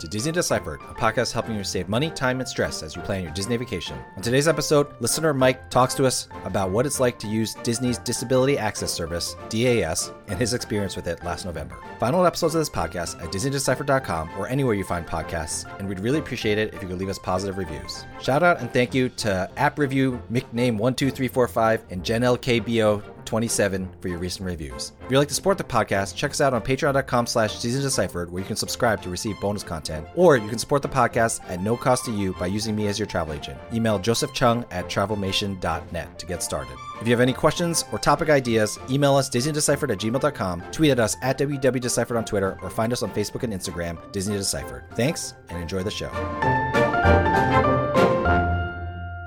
To Disney Deciphered, a podcast helping you save money, time, and stress as you plan your Disney vacation. On today's episode, listener Mike talks to us about what it's like to use Disney's Disability Access Service, DAS, and his experience with it last November. Final episodes of this podcast at DisneyDeciphered.com or anywhere you find podcasts, and we'd really appreciate it if you could leave us positive reviews. Shout out and thank you to App Review, McName12345, and JenLKBO 27 for your recent reviews. If you'd like to support the podcast, check us out on patreon.com slash Deciphered, where you can subscribe to receive bonus content, or you can support the podcast at no cost to you by using me as your travel agent. Email Joseph Chung at travelmation.net to get started. If you have any questions or topic ideas, email us DisneyDeciphered at gmail.com, tweet at us at WWDeciphered on Twitter, or find us on Facebook and Instagram, Disney Deciphered. Thanks, and enjoy the show.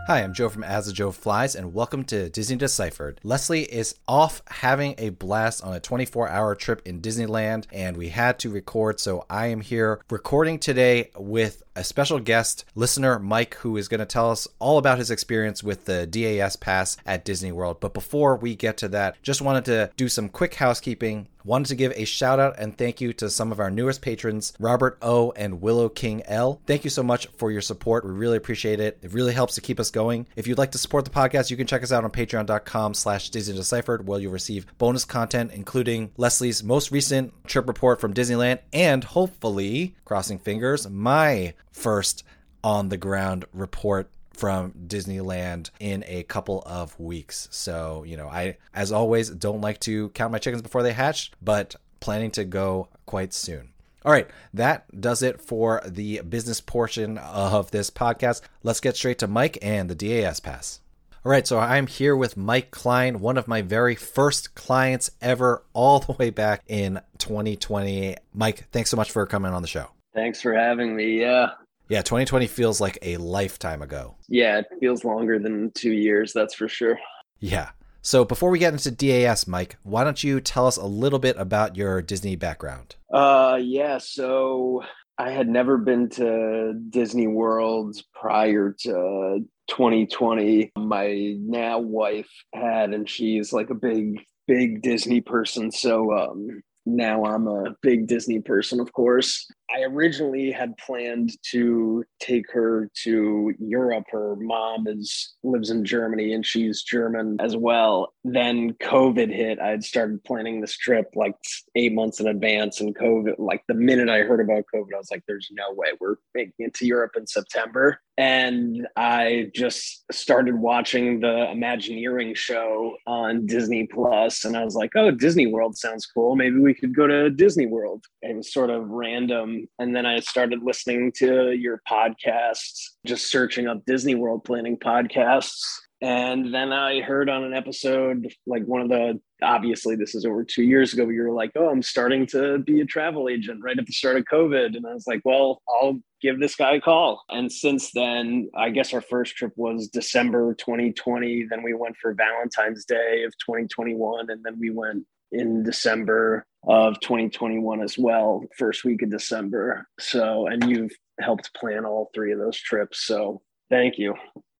Hi, I'm Joe from As the Joe Flies, and welcome to Disney Deciphered. Leslie is off having a blast on a 24 hour trip in Disneyland, and we had to record, so I am here recording today with a special guest listener, Mike, who is going to tell us all about his experience with the DAS pass at Disney World. But before we get to that, just wanted to do some quick housekeeping. Wanted to give a shout out and thank you to some of our newest patrons, Robert O and Willow King L. Thank you so much for your support. We really appreciate it. It really helps to keep us going. If you'd like to support the podcast, you can check us out on patreon.com slash Disney Deciphered, where you'll receive bonus content, including Leslie's most recent trip report from Disneyland and hopefully, crossing fingers, my first on the ground report from Disneyland in a couple of weeks. So, you know, I, as always, don't like to count my chickens before they hatch, but planning to go quite soon. All right, that does it for the business portion of this podcast. Let's get straight to Mike and the DAS pass. All right, so I'm here with Mike Klein, one of my very first clients ever, all the way back in 2020. Mike, thanks so much for coming on the show. Thanks for having me. Yeah, yeah, 2020 feels like a lifetime ago. Yeah, it feels longer than two years, that's for sure. Yeah. So before we get into DAS, Mike, why don't you tell us a little bit about your Disney background? Uh, yeah. So I had never been to Disney World prior to 2020. My now wife had, and she's like a big, big Disney person. So um, now I'm a big Disney person, of course. I originally had planned to take her to Europe. Her mom is lives in Germany and she's German as well. Then COVID hit. I had started planning this trip like eight months in advance, and COVID, like the minute I heard about COVID, I was like, "There's no way we're making it to Europe in September." And I just started watching the Imagineering show on Disney Plus, and I was like, "Oh, Disney World sounds cool. Maybe we could go to Disney World." It was sort of random and then I started listening to your podcasts, just searching up Disney World planning podcasts. And then I heard on an episode, like one of the, obviously, this is over two years ago, you were like, oh, I'm starting to be a travel agent right at the start of COVID. And I was like, well, I'll give this guy a call. And since then, I guess our first trip was December 2020. Then we went for Valentine's Day of 2021. And then we went in December of 2021 as well, first week of December. So, and you've helped plan all three of those trips. So, thank you.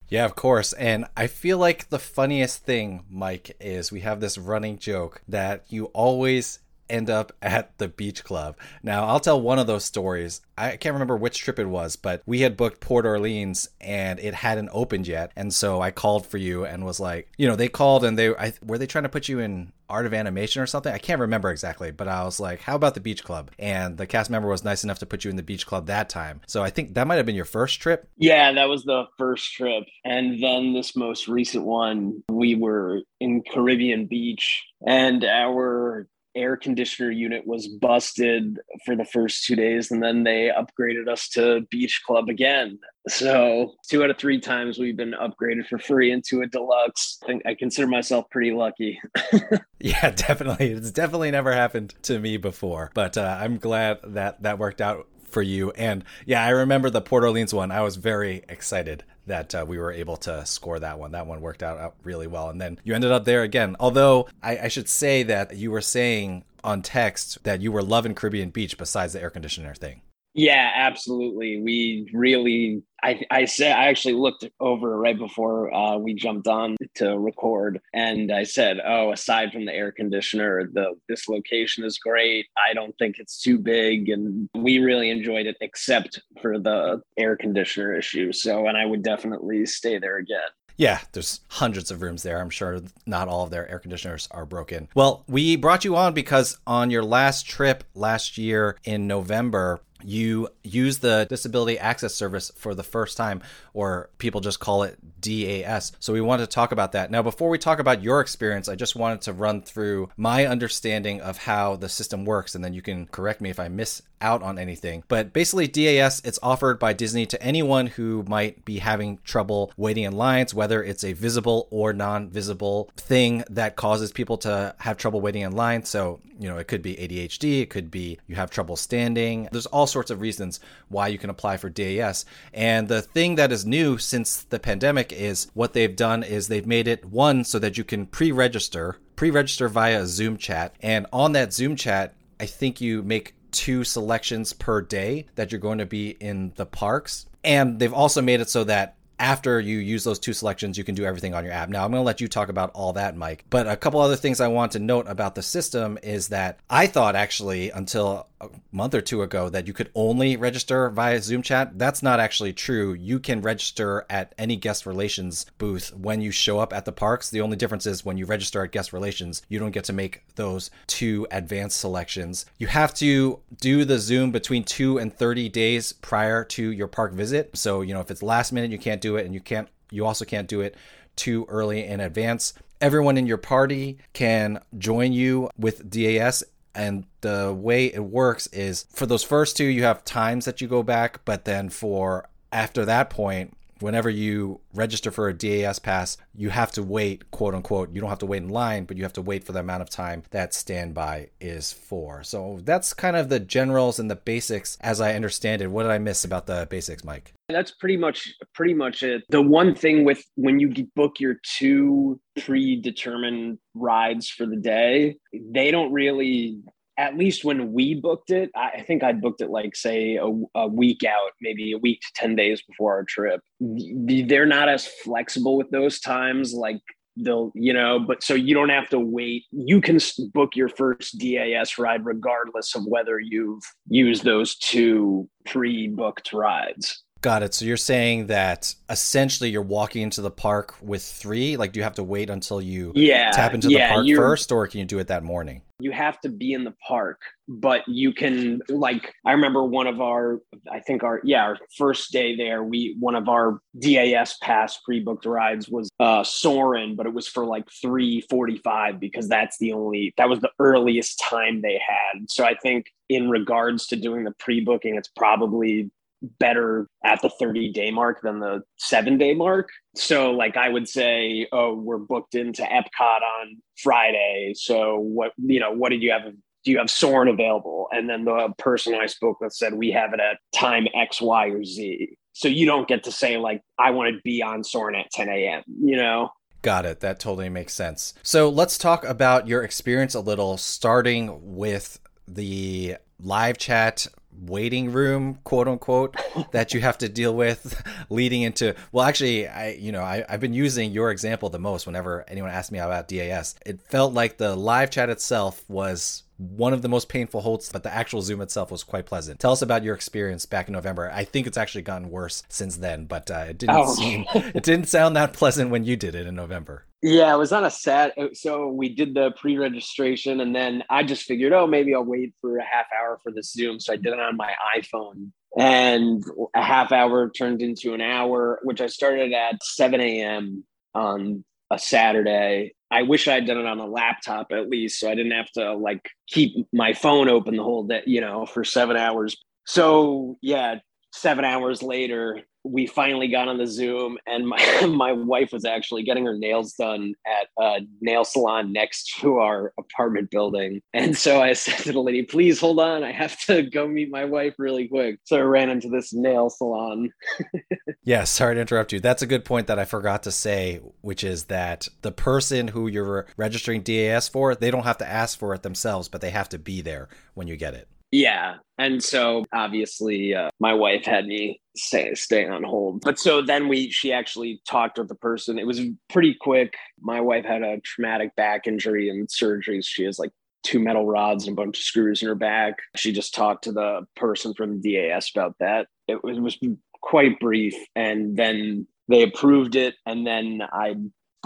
Yeah, of course. And I feel like the funniest thing, Mike, is we have this running joke that you always end up at the beach club. Now, I'll tell one of those stories. I can't remember which trip it was, but we had booked Port Orleans and it hadn't opened yet. And so I called for you and was like, you know, they called and they I, were they trying to put you in art of animation or something? I can't remember exactly, but I was like, how about the beach club? And the cast member was nice enough to put you in the beach club that time. So I think that might have been your first trip. Yeah, that was the first trip. And then this most recent one, we were in Caribbean Beach and our air conditioner unit was busted for the first two days, and then they upgraded us to Beach Club again. So two out of three times we've been upgraded for free into a deluxe. I, think I consider myself pretty lucky. yeah, definitely. It's definitely never happened to me before, but uh, I'm glad that that worked out for you. And yeah, I remember the Port Orleans one. I was very excited that uh, we were able to score that one. That one worked out, really well. And then you ended up there again. Although I, I should say that you were saying on text that you were loving Caribbean Beach besides the air conditioner thing. Yeah, absolutely. We really, I, I said, I actually looked over right before uh, we jumped on to record, and I said, "Oh, aside from the air conditioner, the this location is great. I don't think it's too big, and we really enjoyed it, except for the air conditioner issue. So, and I would definitely stay there again." Yeah, there's hundreds of rooms there. I'm sure not all of their air conditioners are broken. Well, we brought you on because on your last trip last year in November, you use the disability access service for the first time or people just call it DAS. So we wanted to talk about that. Now before we talk about your experience, I just wanted to run through my understanding of how the system works and then you can correct me if I miss out on anything. But basically DAS it's offered by Disney to anyone who might be having trouble waiting in lines whether it's a visible or non-visible thing that causes people to have trouble waiting in line. So, you know, it could be ADHD, it could be you have trouble standing. There's all sorts of reasons why you can apply for DAS. And the thing that is new since the pandemic is what they've done is they've made it one so that you can pre-register, pre-register via a Zoom chat. And on that Zoom chat, I think you make two selections per day that you're going to be in the parks. And they've also made it so that after you use those two selections, you can do everything on your app. Now, I'm going to let you talk about all that, Mike. But a couple other things I want to note about the system is that I thought actually until a month or two ago that you could only register via Zoom chat. That's not actually true. You can register at any guest relations booth when you show up at the parks. The only difference is when you register at guest relations, you don't get to make those two advanced selections. You have to do the Zoom between 2 and 30 days prior to your park visit. So, you know, if it's last minute, you can't do it and you can't you also can't do it too early in advance. Everyone in your party can join you with DAS and the way it works is for those first two you have times that you go back but then for after that point whenever you register for a DAS pass, you have to wait, quote unquote. You don't have to wait in line, but you have to wait for the amount of time that standby is for. So that's kind of the generals and the basics as I understand it. What did I miss about the basics, Mike? That's pretty much pretty much it. The one thing with when you book your two predetermined rides for the day, they don't really at least when we booked it, I think I'd booked it like say a, a, week out, maybe a week to 10 days before our trip. They're not as flexible with those times. Like they'll, you know, but so you don't have to wait. You can book your first DAS ride regardless of whether you've used those two pre booked rides. Got it. So you're saying that essentially you're walking into the park with three? Like, do you have to wait until you yeah, tap into yeah, the park first, or can you do it that morning? You have to be in the park, but you can like I remember one of our I think our yeah our first day there we one of our DAS pass pre-booked rides was uh Soarin', but it was for like three forty five because that's the only that was the earliest time they had. So I think in regards to doing the pre-booking, it's probably better at the 30 day mark than the seven day mark. So, like, I would say, oh, we're booked into Epcot on Friday. So, what, you know, what did you have? Do you have Soarin' available? And then the person I spoke with said, we have it at time X, Y, or Z. So, you don't get to say, like, I want to be on Soarin' at 10 a.m., you know? Got it. That totally makes sense. So, let's talk about your experience a little, starting with the live chat waiting room quote unquote that you have to deal with leading into well actually i you know I, i've been using your example the most whenever anyone asks me about das it felt like the live chat itself was one of the most painful holds, but the actual Zoom itself was quite pleasant. Tell us about your experience back in November. I think it's actually gotten worse since then, but uh, it didn't oh. seem it didn't sound that pleasant when you did it in November. Yeah, it was on a set. So we did the pre-registration, and then I just figured, oh, maybe I'll wait for a half hour for the Zoom. So I did it on my iPhone, and a half hour turned into an hour, which I started at 7 a.m. on a Saturday I wish I'd done it on a laptop at least, so I didn't have to like keep my phone open the whole day, you know, for seven hours. So yeah, seven hours later, we finally got on the Zoom, and my my wife was actually getting her nails done at a nail salon next to our apartment building. And so I said to the lady, "Please hold on, I have to go meet my wife really quick." So I ran into this nail salon. yeah, sorry to interrupt you. That's a good point that I forgot to say, which is that the person who you're registering DAS for, they don't have to ask for it themselves, but they have to be there when you get it. Yeah. And so obviously uh, my wife had me say stay on hold. But so then we she actually talked with the person. It was pretty quick. My wife had a traumatic back injury and surgeries. She has like two metal rods and a bunch of screws in her back. She just talked to the person from DAS about that. It was, it was quite brief and then they approved it and then I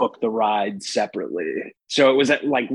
book the ride separately. So it was like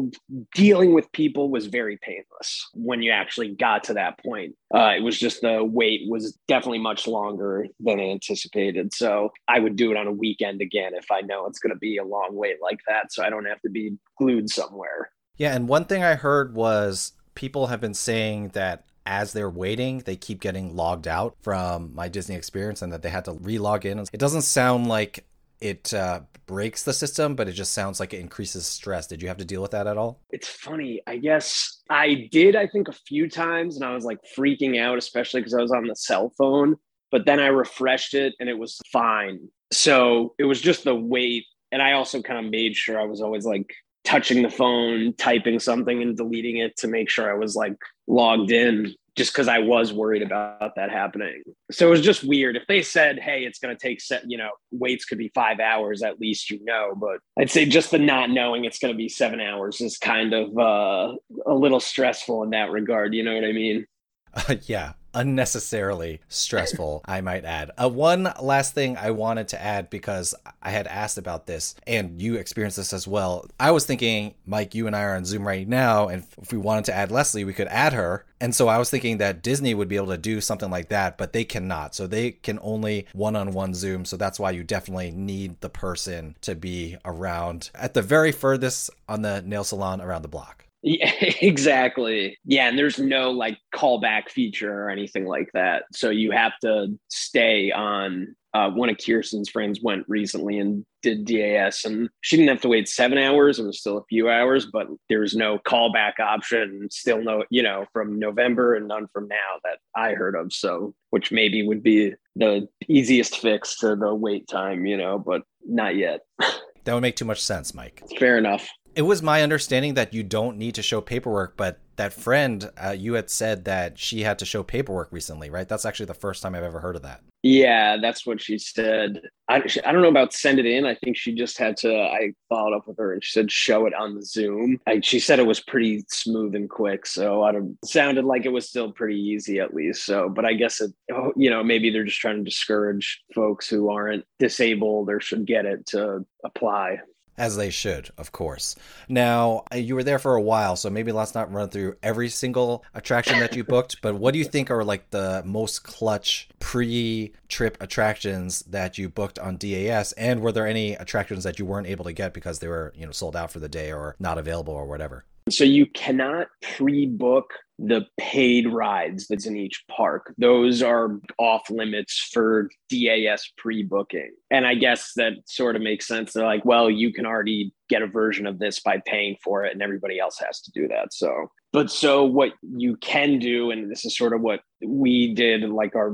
dealing with people was very painless when you actually got to that point. Uh, it was just the wait was definitely much longer than anticipated. So I would do it on a weekend again if I know it's going to be a long wait like that. So I don't have to be glued somewhere. Yeah. And one thing I heard was people have been saying that as they're waiting, they keep getting logged out from my Disney experience and that they had to re-log in. It doesn't sound like it uh, breaks the system, but it just sounds like it increases stress. Did you have to deal with that at all? It's funny. I guess I did, I think, a few times, and I was like freaking out, especially because I was on the cell phone. But then I refreshed it and it was fine. So it was just the wait. And I also kind of made sure I was always like touching the phone, typing something and deleting it to make sure I was like logged in just because I was worried about that happening. So it was just weird. If they said, "Hey, it's going to take set," you know, waits could be five hours, at least you know. But I'd say just the not knowing it's going to be seven hours is kind of uh, a little stressful in that regard. You know what I mean? Uh, yeah, unnecessarily stressful, I might add. Uh, one last thing I wanted to add because I had asked about this and you experienced this as well. I was thinking, Mike, you and I are on Zoom right now, and if we wanted to add Leslie, we could add her. And so I was thinking that Disney would be able to do something like that, but they cannot. So they can only one on one Zoom. So that's why you definitely need the person to be around at the very furthest on the nail salon around the block. Yeah, exactly. Yeah, and there's no like callback feature or anything like that. So you have to stay on. Uh, one of Kirsten's friends went recently and did DAS, and she didn't have to wait seven hours. It was still a few hours, but there was no callback option. Still no, you know, from November and none from now that I heard of. So, which maybe would be the easiest fix to the wait time, you know, but not yet. That would make too much sense, Mike. Fair enough it was my understanding that you don't need to show paperwork, but that friend, uh, you had said that she had to show paperwork recently, right? That's actually the first time I've ever heard of that. Yeah, that's what she said. I, I don't know about send it in. I think she just had to. I followed up with her and she said show it on the Zoom. I, she said it was pretty smooth and quick, so I don't sounded like it was still pretty easy at least. So, but I guess it, oh, you know, maybe they're just trying to discourage folks who aren't disabled or should get it to apply as they should, of course. Now, uh, you were there for a while, so maybe let's not run through every single attraction that you booked, but what do you think are like the most clutch pre trip attractions that you booked on DAS? And were there any attractions that you weren't able to get because they were, you know, sold out for the day or not available or whatever? So you cannot pre book the paid rides that's in each park. Those are off limits for DAS pre booking. And I guess that sort of makes sense. They're like, well, you can already get a version of this by paying for it, and everybody else has to do that. So, but so what you can do, and this is sort of what we did, like our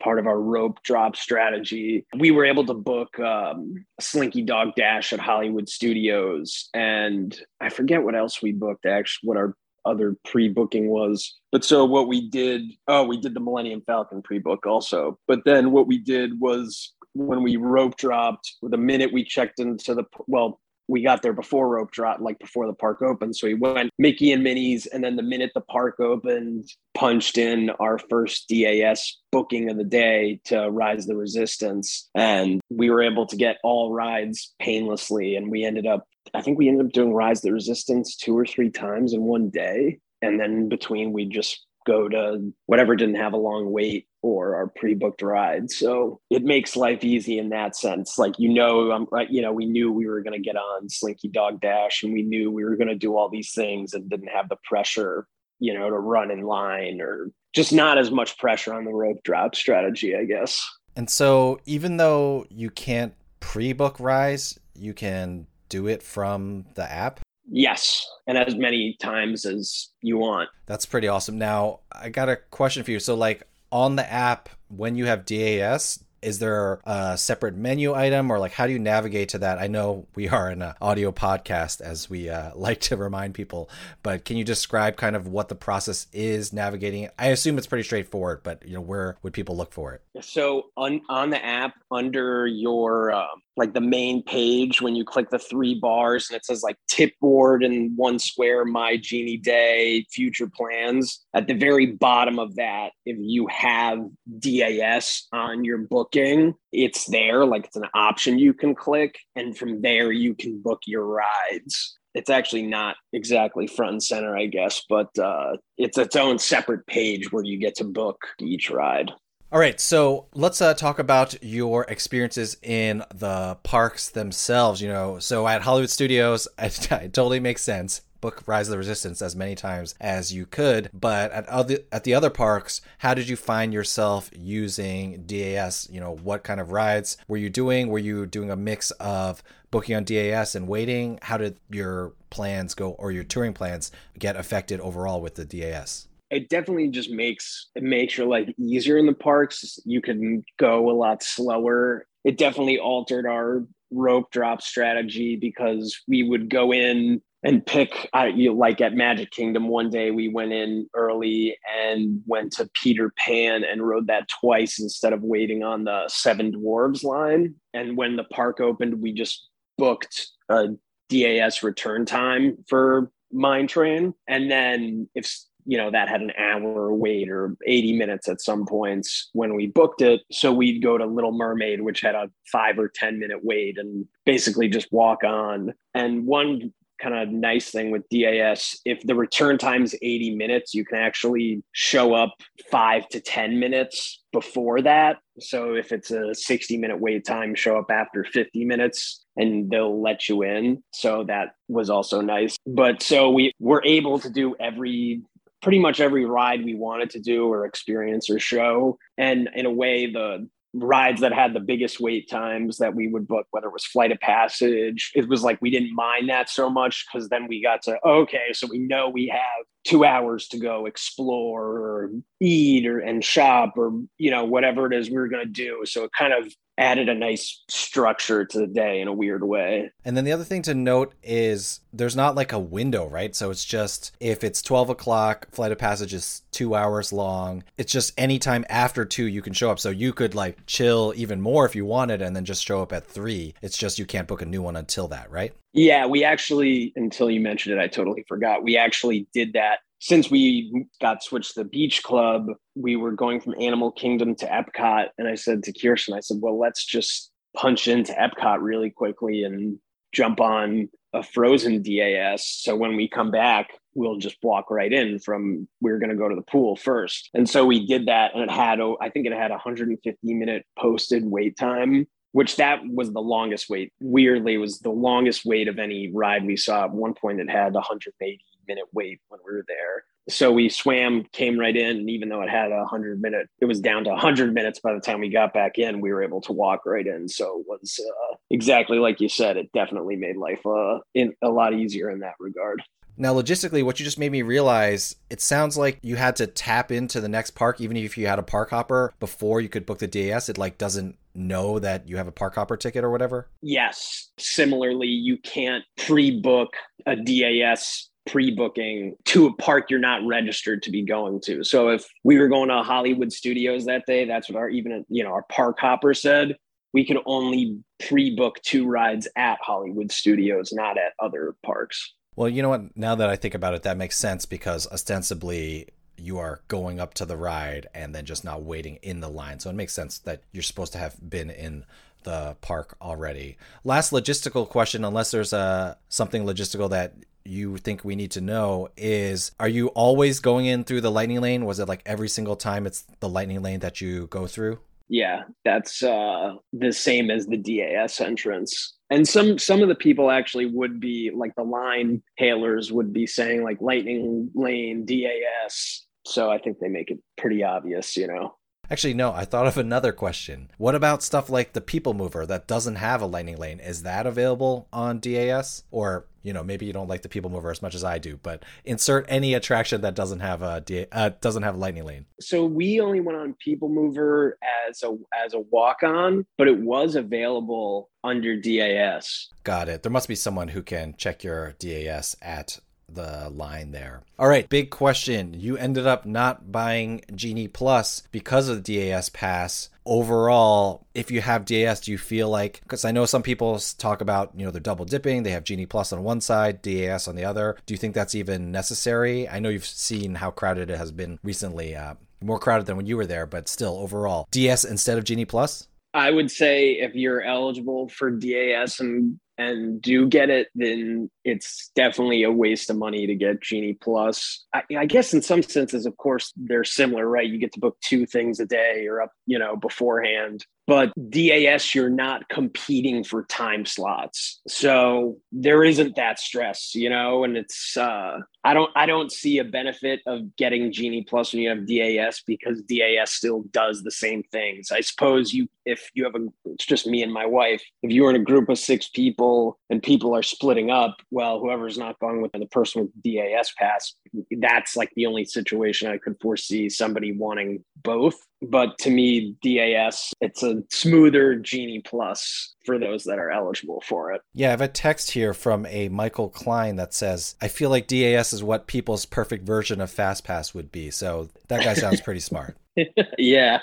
part of our rope drop strategy. We were able to book um, Slinky Dog Dash at Hollywood Studios, and I forget what else we booked. Actually, what our other pre-booking was. But so what we did, oh, we did the Millennium Falcon pre-book also. But then what we did was when we rope dropped, the minute we checked into the well, we got there before rope drop, like before the park opened. So we went Mickey and Minnie's, and then the minute the park opened, punched in our first DAS booking of the day to Rise the Resistance, and we were able to get all rides painlessly. And we ended up, I think we ended up doing Rise the Resistance two or three times in one day, and then between we just go to whatever didn't have a long wait or our pre-booked ride. So it makes life easy in that sense. Like you know, I'm like you know, we knew we were going to get on Slinky Dog Dash, and we knew we were going to do all these things, and didn't have the pressure, you know, to run in line or just not as much pressure on the rope drop strategy, I guess. And so, even though you can't pre-book Rise, you can do it from the app. Yes, and as many times as you want. That's pretty awesome. Now, I got a question for you. So, like on the app, when you have DAS, is there a separate menu item or like how do you navigate to that? I know we are in an audio podcast as we uh, like to remind people but can you describe kind of what the process is navigating i assume it's pretty straightforward but you know where would people look for it? So on on the app under your um, like the main page when you click the three bars and it says like tip board and one square my genie day future plans. At the very bottom of that if you have das on your booking it's there like it's an option you can click. And from there you can book your rides. It's actually not exactly front and center i guess but uh, it's its own separate page where you get to book each ride all right, so let's uh, talk about your experiences in the parks themselves. You know, so at Hollywood Studios, it, it totally makes sense. Book Rise of the Resistance as many times as you could, but at other at the other parks, how did you find yourself using DAS? You know, what kind of rides were you doing? Were you doing a mix of booking on DAS and waiting? How did your plans go, or your touring plans get affected overall with the DAS? It definitely just makes it makes your life easier in the parks. You can go a lot slower. It definitely altered our rope drop strategy because we would go in and pick you know, like at magic kingdom one day we went in early and went to peter pan and rode that twice instead of waiting on the seven dwarves line and when the park opened we just booked a das return time for mine train and then if you know that had an hour wait or 80 minutes at some points when we booked it so we'd go to little mermaid which had a five or ten minute wait and basically just walk on and one kind of nice thing with DAS. If the return time is 80 minutes, you can actually show up five to 10 minutes before that. So if it's a 60 minute wait time, show up after 50 minutes and they'll let you in. So that was also nice. But so we were able to do every pretty much every ride we wanted to do or experience or show. And in a way, the rides that had the biggest wait times that we would book, whether it was Flight of Passage, it was like we didn't mind that so much because then we got to, okay, so we know we have two hours to go explore or eat or and shop or, you know, whatever it is we were going to do. So it kind of added a nice structure to the day in a weird way. And then the other thing to note is there's not like a window, right? So it's just if it's 12 o'clock, Flight of Passage is two hours long. It's just anytime after two you can show up. So you could like chill even more if you wanted and then just show up at three. It's just you can't book a new one until that, right? Yeah, we actually, until you mentioned it, I totally forgot. We actually did that since we got switched to the beach club, we were going from Animal Kingdom to Epcot. And I said to Kirsten, I said, well, let's just punch into Epcot really quickly and jump on a frozen DAS. So when we come back, we'll just walk right in from we are going to go to the pool first. And so we did that. And it had, I think it had 150 minute posted wait time which that was the longest wait. Weirdly, was the longest wait of any ride we saw. At one point, it had 180 minute wait when we were there. So we swam, came right in, and even though it had a hundred minute, it was down to a hundred minutes by the time we got back in. We were able to walk right in. So it was uh, exactly like you said. It definitely made life uh, in, a lot easier in that regard. Now, logistically, what you just made me realize, it sounds like you had to tap into the next park, even if you had a park hopper before you could book the DAS. It like doesn't know that you have a park hopper ticket or whatever. Yes. Similarly, you can't pre-book a DAS pre-booking to a park you're not registered to be going to. So if we were going to Hollywood Studios that day, that's what our even you know our park hopper said. We could only pre-book two rides at Hollywood Studios, not at other parks. Well, you know what? Now that I think about it, that makes sense because ostensibly you are going up to the ride and then just not waiting in the line. So it makes sense that you're supposed to have been in the park already. Last logistical question, unless there's a something logistical that you think we need to know is are you always going in through the lightning lane? Was it like every single time it's the lightning lane that you go through? Yeah, that's uh, the same as the DAS entrance. And some some of the people actually would be like the line hailers would be saying like lightning lane DAS. So I think they make it pretty obvious, you know. Actually, no, I thought of another question. What about stuff like the People Mover that doesn't have a lightning lane? Is that available on DAS? Or, you know, maybe you don't like the People Mover as much as I do, but insert any attraction that doesn't have a DA, uh, doesn't have a lightning lane. So we only went on People Mover as a as a walk on, but it was available under DAS. Got it. There must be someone who can check your DAS at the line there. All right, big question. You ended up not buying Genie Plus because of the DAS pass. Overall, if you have DAS, do you feel like because I know some people talk about, you know, they're double dipping, they have Genie Plus on one side, DAS on the other. Do you think that's even necessary? I know you've seen how crowded it has been recently. Uh, more crowded than when you were there, but still overall, DS instead of Genie Plus? I would say if you're eligible for DAS and and do get it, then it's definitely a waste of money to get Genie Plus. I, I, guess in some senses, of course, they're similar, right? You get to book two things a day or up, you know, beforehand. But DAS, you're not competing for time slots. So there isn't that stress, you know, and it's uh I don't I don't see a benefit of getting Genie Plus when you have DAS because DAS still does the same things. I suppose you if you have a it's just me and my wife, if you're in a group of six people and people are splitting up, well, whoever's not going with the person with DAS pass, that's like the only situation I could foresee somebody wanting both. But to me, DAS, it's a smoother Genie Plus for those that are eligible for it. Yeah, I have a text here from a Michael Klein that says, I feel like DAS is what people's perfect version of FastPass would be. So that guy sounds pretty smart. yeah.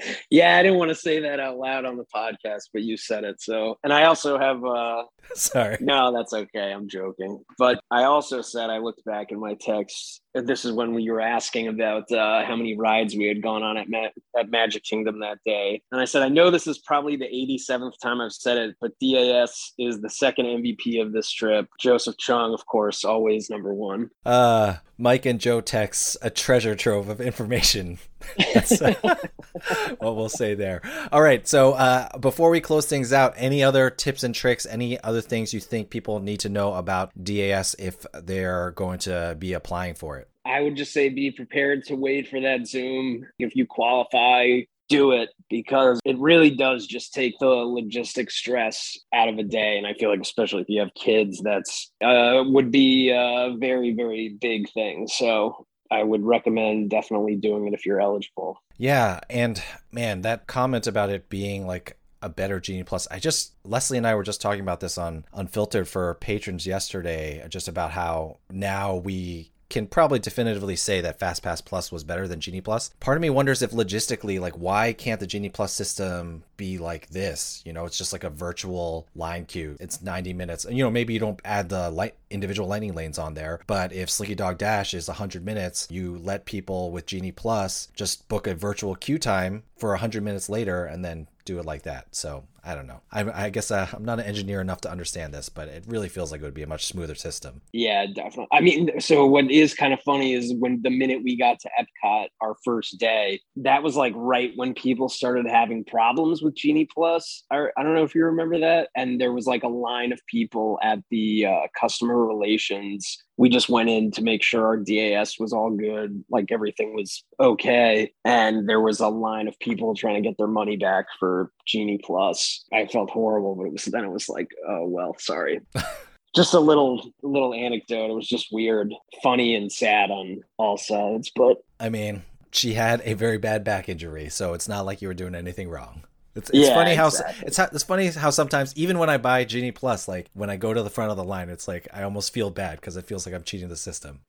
yeah, I didn't want to say that out loud on the podcast, but you said it. So, and I also have, uh, sorry. No, that's okay. I'm joking. But I also said, I looked back in my text. This is when we were asking about uh, how many rides we had gone on at, Ma- at Magic Kingdom that day. And I said, I know this is probably the 87th time I've said it, but DAS is the second MVP of this trip. Joseph Chung, of course, always number one. Uh, Mike and Joe texts a treasure trove of information. That's uh, what we'll say there. All right. So uh, before we close things out, any other tips and tricks, any other things you think people need to know about DAS if they're going to be applying for it? I would just say be prepared to wait for that Zoom. If you qualify, do it because it really does just take the logistic stress out of a day and i feel like especially if you have kids that's uh, would be a very very big thing so i would recommend definitely doing it if you're eligible yeah and man that comment about it being like a better Genie Plus. I just Leslie and I were just talking about this on Unfiltered for patrons yesterday, just about how now we can probably definitively say that FastPass Plus was better than Genie Plus. Part of me wonders if logistically, like, why can't the Genie Plus system be like this? You know, it's just like a virtual line queue. It's 90 minutes. And, you know, maybe you don't add the light individual lightning lanes on there, but if Slinky Dog Dash is 100 minutes, you let people with Genie Plus just book a virtual queue time for 100 minutes later and then do it like that. So I don't know. I, I guess uh, I'm not an engineer enough to understand this, but it really feels like it would be a much smoother system. Yeah, definitely. I mean, so what is kind of funny is when the minute we got to Epcot our first day, that was like right when people started having problems with Genie Plus. I, I don't know if you remember that. And there was like a line of people at the uh, customer relations we just went in to make sure our DAS was all good, like everything was okay. And there was a line of people trying to get their money back for Genie Plus. I felt horrible, but it was then it was like, oh well, sorry. just a little little anecdote. It was just weird, funny and sad on all sides. But I mean, she had a very bad back injury, so it's not like you were doing anything wrong. It's, it's yeah, funny how exactly. it's it's funny how sometimes even when I buy Genie Plus, like when I go to the front of the line, it's like I almost feel bad because it feels like I'm cheating the system,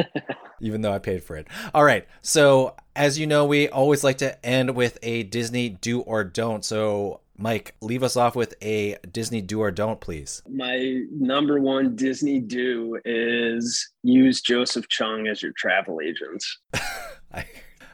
even though I paid for it. All right, so as you know, we always like to end with a Disney do or don't. So Mike, leave us off with a Disney do or don't, please. My number one Disney do is use Joseph Chung as your travel agent. I,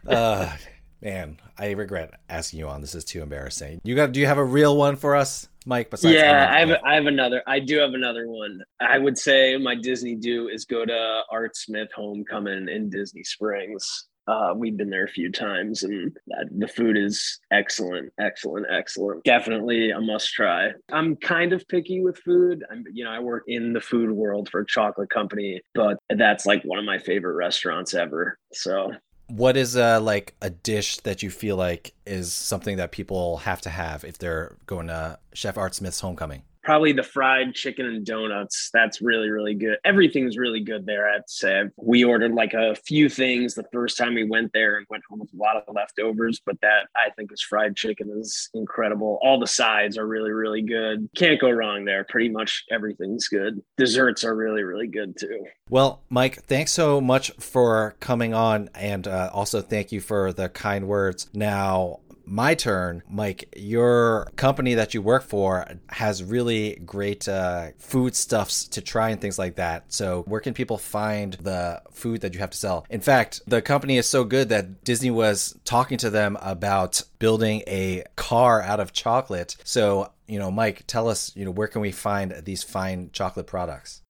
uh, Man, I regret asking you on. This is too embarrassing. You got? Do you have a real one for us, Mike? Besides yeah, I have I have another. I do have another one. I would say my Disney do is go to Art Smith Homecoming in Disney Springs. Uh, we've been there a few times, and the food is excellent, excellent, excellent. Definitely a must try. I'm kind of picky with food. I'm, you know, I work in the food world for a chocolate company, but that's like one of my favorite restaurants ever. So what is uh like a dish that you feel like is something that people have to have if they're going to Chef Art Smith's homecoming? Probably the fried chicken and donuts. That's really, really good. Everything's really good there. I'd say we ordered like a few things the first time we went there and went home with a lot of leftovers, but that I think is fried chicken is incredible. All the sides are really, really good. Can't go wrong there. Pretty much everything's good. Desserts are really, really good too. Well, Mike, thanks so much for coming on, and uh, also thank you for the kind words. Now, my turn, Mike, your company that you work for has really great uh, food stuffs to try and things like that. So, where can people find the food that you have to sell? In fact, the company is so good that Disney was talking to them about building a car out of chocolate. So, you know, Mike, tell us, you know, where can we find these fine chocolate products?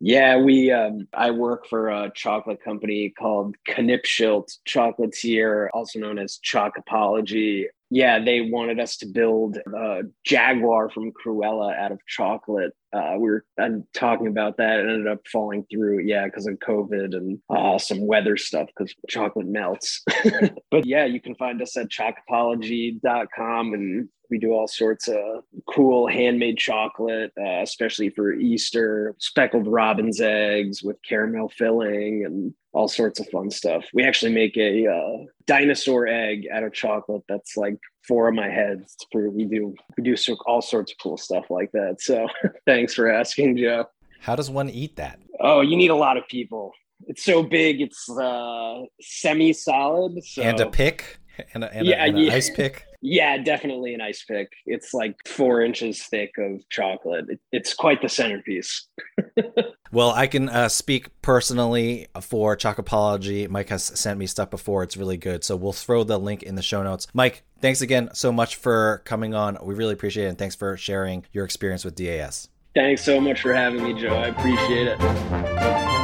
Yeah, we. Um, I work for a chocolate company called Knipschild Chocolatier, also known as Chocopology. Yeah, they wanted us to build a Jaguar from Cruella out of chocolate. Uh, we were I'm talking about that. It ended up falling through, yeah, because of COVID and uh, some weather stuff because chocolate melts. but yeah, you can find us at chocopology.com and we do all sorts of cool handmade chocolate, uh, especially for Easter, speckled robin's eggs with caramel filling and all sorts of fun stuff. We actually make a uh, dinosaur egg out of chocolate that's like four of my heads. For we do we do all sorts of cool stuff like that. So thanks for asking, Joe. How does one eat that? Oh, you need a lot of people. It's so big. It's uh, semi-solid. So. And a pick and, a, and, yeah, a, and yeah. ice pick. Yeah, definitely an ice pick. It's like four inches thick of chocolate. It, it's quite the centerpiece. well, I can uh, speak personally for Chocopology. Mike has sent me stuff before. It's really good. So we'll throw the link in the show notes. Mike, thanks again so much for coming on. We really appreciate it. And thanks for sharing your experience with DAS. Thanks so much for having me, Joe. I appreciate it.